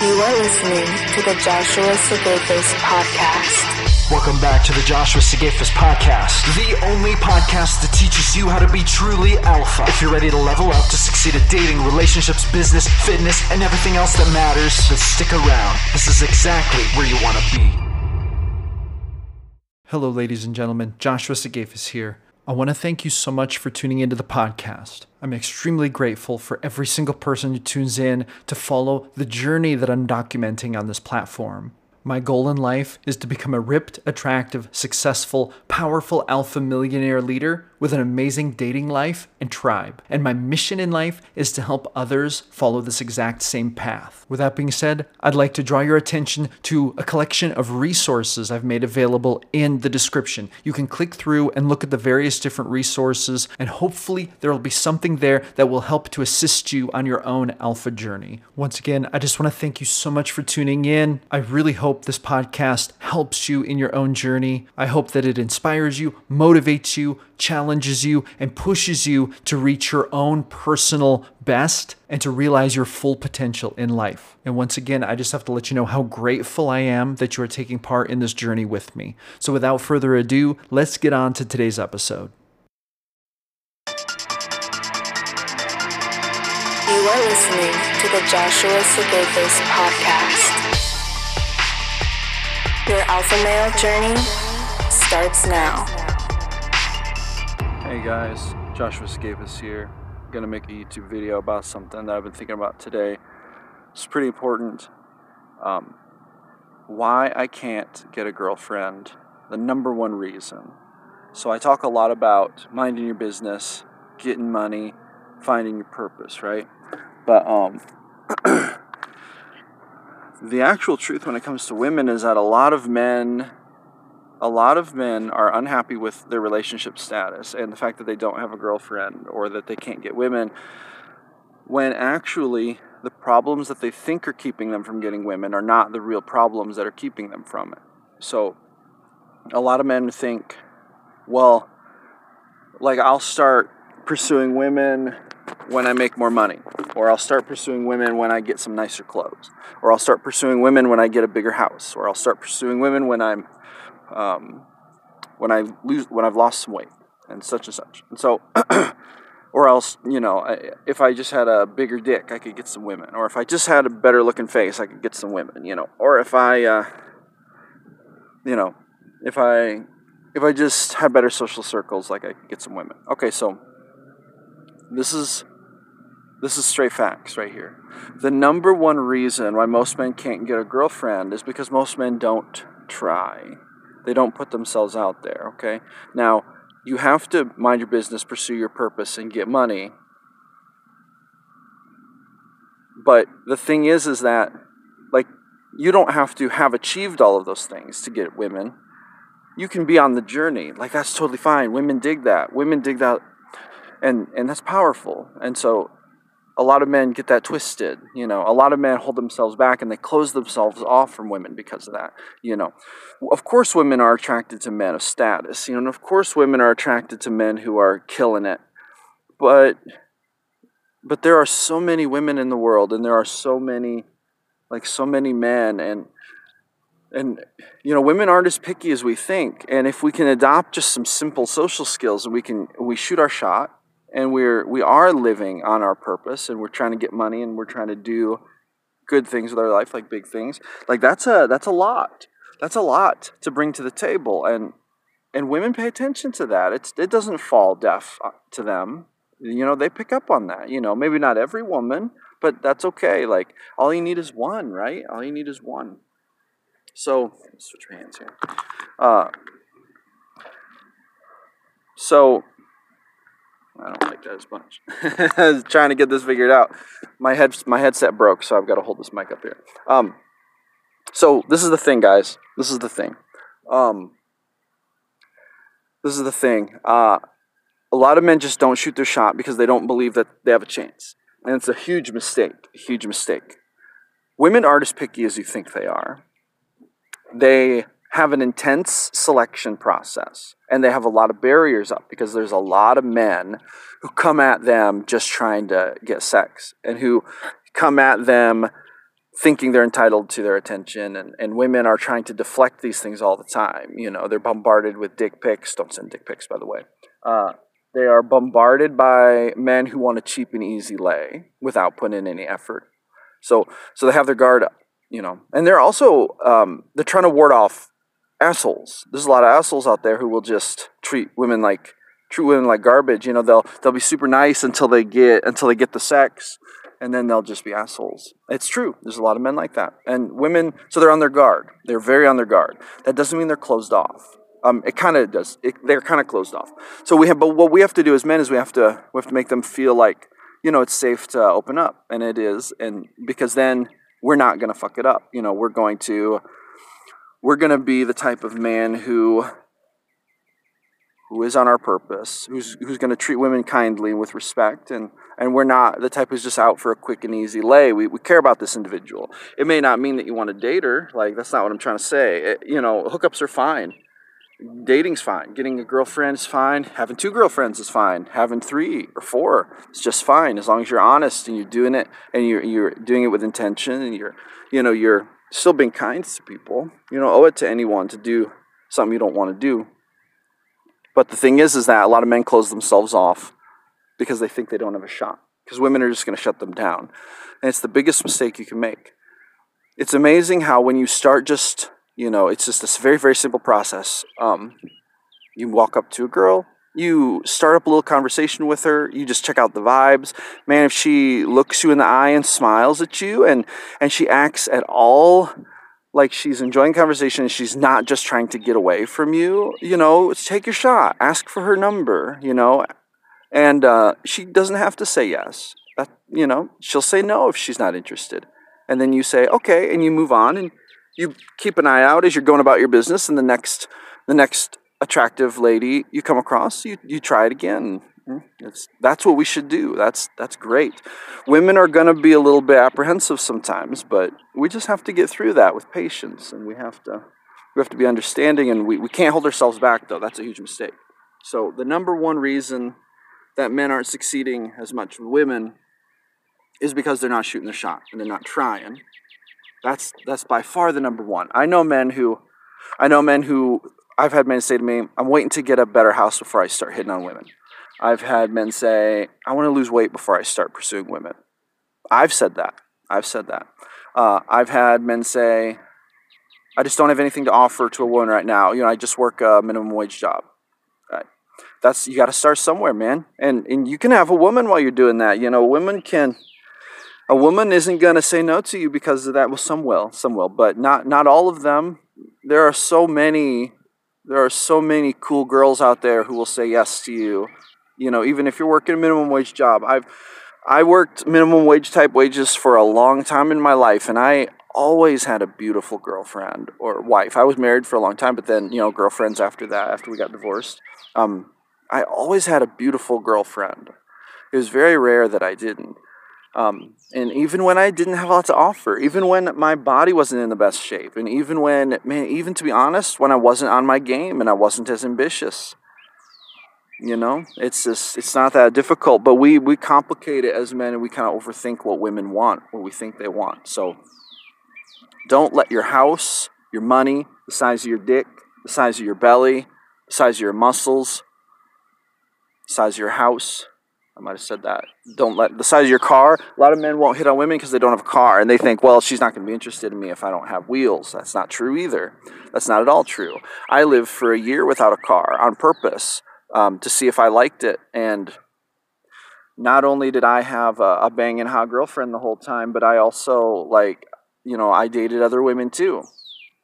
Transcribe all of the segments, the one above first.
You are listening to the Joshua Sigafus podcast. Welcome back to the Joshua Sigafus podcast, the only podcast that teaches you how to be truly alpha. If you're ready to level up to succeed at dating, relationships, business, fitness, and everything else that matters, then stick around. This is exactly where you want to be. Hello, ladies and gentlemen. Joshua Sigafus here. I want to thank you so much for tuning into the podcast. I'm extremely grateful for every single person who tunes in to follow the journey that I'm documenting on this platform. My goal in life is to become a ripped, attractive, successful, powerful alpha millionaire leader with an amazing dating life and tribe. And my mission in life is to help others follow this exact same path. With that being said, I'd like to draw your attention to a collection of resources I've made available in the description. You can click through and look at the various different resources, and hopefully, there will be something there that will help to assist you on your own alpha journey. Once again, I just want to thank you so much for tuning in. I really hope this podcast helps you in your own journey. I hope that it inspires you, motivates you, challenges you, and pushes you to reach your own personal best and to realize your full potential in life. And once again, I just have to let you know how grateful I am that you are taking part in this journey with me. So without further ado, let's get on to today's episode. You are listening to the Joshua Sigafus podcast. Your alpha male journey starts now. Hey guys, Joshua Sigafus here. I'm gonna make a YouTube video about something that I've been thinking about today. It's pretty important. Um, why I can't get a girlfriend. The number one reason. So I talk a lot about minding your business, getting money, finding your purpose, right? But um, the actual truth when it comes to women is that a lot of men a lot of men are unhappy with their relationship status and the fact that they don't have a girlfriend or that they can't get women when actually the problems that they think are keeping them from getting women are not the real problems that are keeping them from it. So a lot of men think, well, like I'll start pursuing women when I make more money, or I'll start pursuing women when I get some nicer clothes, or I'll start pursuing women when I get a bigger house, or I'll start pursuing women when I'm um, when I lose when I've lost some weight and such and such. And so, or else, you know, if I just had a bigger dick, I could get some women. Or if I just had a better looking face, I could get some women. You know, or if I, uh, you know, if I if I just had better social circles, like I could get some women. Okay, so this is this is straight facts right here. The number one reason why most men can't get a girlfriend is because most men don't try. They don't put themselves out there, okay? Now, you have to mind your business, pursue your purpose, and get money. But the thing is, is that, like, you don't have to have achieved all of those things to get women. You can be on the journey. Like, that's totally fine. Women dig that. Women dig that. And, and that's powerful. And so a lot of men get that twisted. You know, a lot of men hold themselves back and they close themselves off from women because of that. You know, of course, women are attracted to men of status. You know, and of course, women are attracted to men who are killing it. But, but there are so many women in the world, and there are so many, like so many men, and and you know, women aren't as picky as we think. And if we can adopt just some simple social skills, and we can we shoot our shot and we're we are living on our purpose and we're trying to get money and we're trying to do good things with our life like big things. Like that's a that's a lot. That's a lot to bring to the table and and women pay attention to that. It's it doesn't fall deaf uh, to them. You know they pick up on that you know. Maybe not every woman but that's okay. Like all you need is one right? All you need is one. So switch my hands here. Uh, so I don't like that as much. I was trying to get this figured out. My head, my headset broke, so I've got to hold this mic up here. Um, so this is the thing, guys. This is the thing. Um, this is the thing. Uh, a lot of men just don't shoot their shot because they don't believe that they have a chance, and it's a huge mistake. A huge mistake. Women aren't as picky as you think they are. They have an intense selection process and they have a lot of barriers up because there's a lot of men who come at them just trying to get sex and who come at them thinking they're entitled to their attention and, and women are trying to deflect these things all the time. You know they're bombarded with dick pics. Don't send dick pics by the way. Uh, they are bombarded by men who want a cheap and easy lay without putting in any effort. So so they have their guard up you know. And they're also um, they're trying to ward off assholes there's a lot of assholes out there who will just treat women like treat women like garbage you know they'll they'll be super nice until they get until they get the sex and then they'll just be assholes. It's true. There's a lot of men like that. And women, so they're on their guard. They're very on their guard. That doesn't mean they're closed off. Um, it kind of does. It, they're kind of closed off. So we have, but what we have to do as men is we have to, we have to make them feel like, you know, it's safe to open up, and it is, and because then we're not going to fuck it up. You know, we're going to, we're going to be the type of man who who is on our purpose, who's who's going to treat women kindly with respect, and and we're not the type who's just out for a quick and easy lay. We, we care about this individual. It may not mean that you want to date her. Like that's not what I'm trying to say. It, you know, hookups are fine. Dating's fine. Getting a girlfriend is fine. Having two girlfriends is fine. Having three or four is just fine as long as you're honest and you're doing it and you're you're doing it with intention and you're you know you're still being kind to people. You don't owe it to anyone to do something you don't want to do but the thing is, is that a lot of men close themselves off because they think they don't have a shot. Because women are just going to shut them down. And it's the biggest mistake you can make. It's amazing how when you start just, you know, it's just this very, very simple process. Um, you walk up to a girl, you start up a little conversation with her, you just check out the vibes. Man, if she looks you in the eye and smiles at you and, and she acts at all like she's enjoying conversation she's not just trying to get away from you you know take your shot. Ask for her number you know? And uh, she doesn't have to say yes. That, you know she'll say no if she's not interested. And then you say okay and you move on and you keep an eye out as you're going about your business and the next the next attractive lady you come across you, you try it again mm, it's, that's what we should do. That's that's great. Women are going to be a little bit apprehensive sometimes, but we just have to get through that with patience, and we have to we have to be understanding, and we, we can't hold ourselves back though. That's a huge mistake. So the number one reason that men aren't succeeding as much with women is because they're not shooting the shot and they're not trying. That's that's by far the number one. I know men who I know men who I've had men say to me, I'm waiting to get a better house before I start hitting on women. I've had men say, I want to lose weight before I start pursuing women. I've said that. I've said that. Uh, I've had men say, I just don't have anything to offer to a woman right now. You know, I just work a minimum wage job. Right? That's you got to start somewhere, man. And and you can have a woman while you're doing that. You know, women can. A woman isn't gonna say no to you because of that. Well, some will, some will, but not not all of them. There are so many. There are so many cool girls out there who will say yes to you you know, even if you're working a minimum wage job, I've I worked minimum wage type wages for a long time in my life, and I always had a beautiful girlfriend or wife. I was married for a long time, but then you know, girlfriends after that, after we got divorced. Um, I always had a beautiful girlfriend. It was very rare that I didn't. Um, and even when I didn't have a lot to offer, even when my body wasn't in the best shape, and even when, man, even to be honest, when I wasn't on my game and I wasn't as ambitious, you know, it's just it's not that difficult, but we we complicate it as men and we kind of overthink what women want, what we think they want. So don't let your house, your money, the size of your dick, the size of your belly, the size of your muscles, the size of your house. I might have said that. Don't let the size of your car. A lot of men won't hit on women because they don't have a car, and they think, well, she's not going to be interested in me if I don't have wheels. That's not true either. That's not at all true. I lived for a year without a car on purpose um, to see if I liked it. And not only did I have a, a banging hot girlfriend the whole time, but I also like, you know, I dated other women too,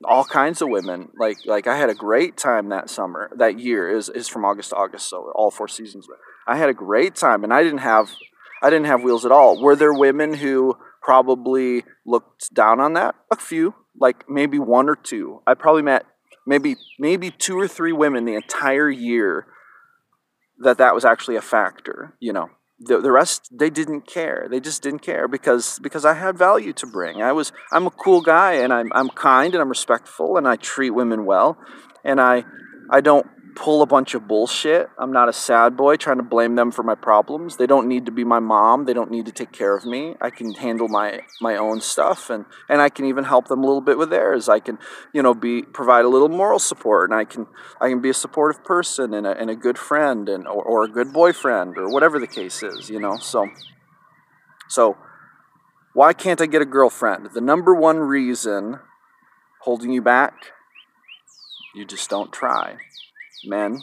all kinds of women. Like, like I had a great time that summer. That year is is from August to August, so all four seasons. I had a great time, and I didn't have, I didn't have wheels at all. Were there women who probably looked down on that? A few, like maybe one or two. I probably met maybe maybe two or three women the entire year that that was actually a factor. You know, the, the rest they didn't care. They just didn't care because because I had value to bring. I was I'm a cool guy and I'm I'm kind and I'm respectful and I treat women well, and I I don't pull a bunch of bullshit. I'm not a sad boy trying to blame them for my problems. They don't need to be my mom. They don't need to take care of me. I can handle my my own stuff and and I can even help them a little bit with theirs. I can, you know, be provide a little moral support and I can I can be a supportive person and a, and a good friend and or, or a good boyfriend or whatever the case is, you know. So so why can't I get a girlfriend? The number one reason holding you back you just don't try. Men,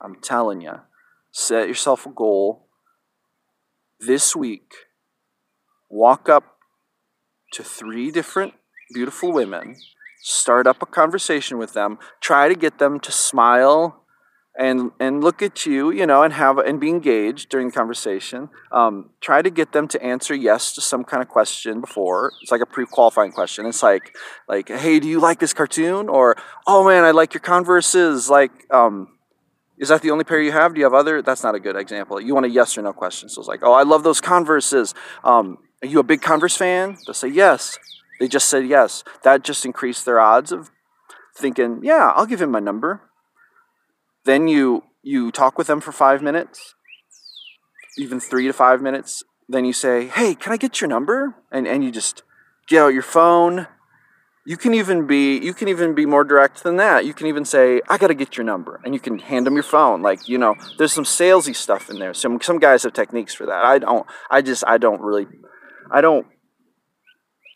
I'm telling you, set yourself a goal this week. Walk up to three different beautiful women, start up a conversation with them, try to get them to smile and and look at you, you know, and have and be engaged during the conversation. Um, try to get them to answer yes to some kind of question before. It's like a pre-qualifying question. It's like like, hey, do you like this cartoon? Or oh man, I like your Converses. Like, um, is that the only pair you have? Do you have other? That's not a good example. You want a yes or no question. So it's like, oh, I love those Converses. Um, are you a big Converse fan? They'll say yes. They just said yes. That just increased their odds of thinking, yeah, I'll give him my number then you you talk with them for five minutes, even three to five minutes. Then you say, "Hey, can I get your number?" And and you just get out your phone. You can even be you can even be more direct than that. You can even say, "I got to get your number," and you can hand them your phone. Like you know, there's some salesy stuff in there. Some some guys have techniques for that. I don't. I just I don't really. I don't.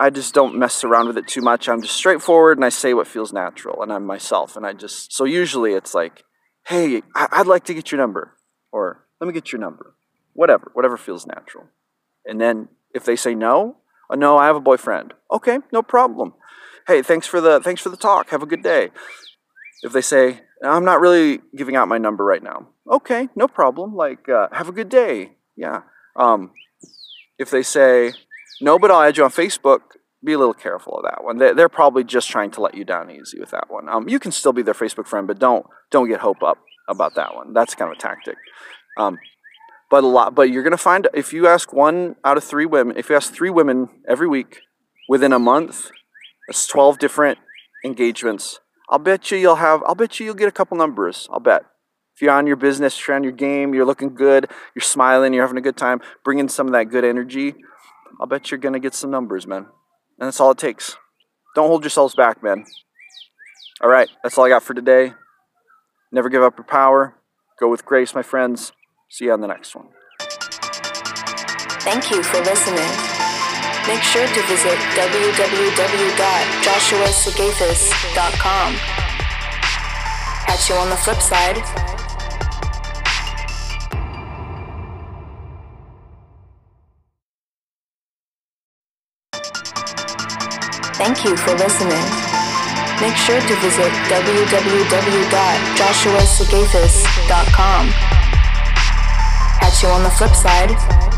I just don't mess around with it too much. I'm just straightforward and I say what feels natural and I'm myself. And I just so usually it's like hey, I'd like to get your number, or let me get your number, whatever, whatever feels natural. And then if they say no, oh, no, I have a boyfriend. Okay, no problem. Hey, thanks for the thanks for the talk. Have a good day. If they say I'm not really giving out my number right now, okay, no problem. Like, uh, have a good day. Yeah. Um, if they say no, but I'll add you on Facebook be a little careful of that one. They're, probably just trying to let you down easy with that one. Um, you can still be their Facebook friend, but don't don't get hope up about that one. That's kind of a tactic. Um, but a lot, but you're gonna find if you ask one out of three women, if you ask three women every week within a month, that's twelve different engagements. I'll bet you you'll have. I'll bet you you'll get a couple numbers. I'll bet. If you're on your business, you're on your game, you're looking good, you're smiling, you're having a good time, bringing some of that good energy. I'll bet you're gonna get some numbers, man. And that's all it takes. Don't hold yourselves back, man. All right, that's all I got for today. Never give up your power. Go with grace, my friends. See you on the next one. Thank you for listening. Make sure to visit www.joshuasigafus.com. Catch you on the flip side. Thank you for listening. Make sure to visit www.joshuasigafus.com. Catch you on the flip side.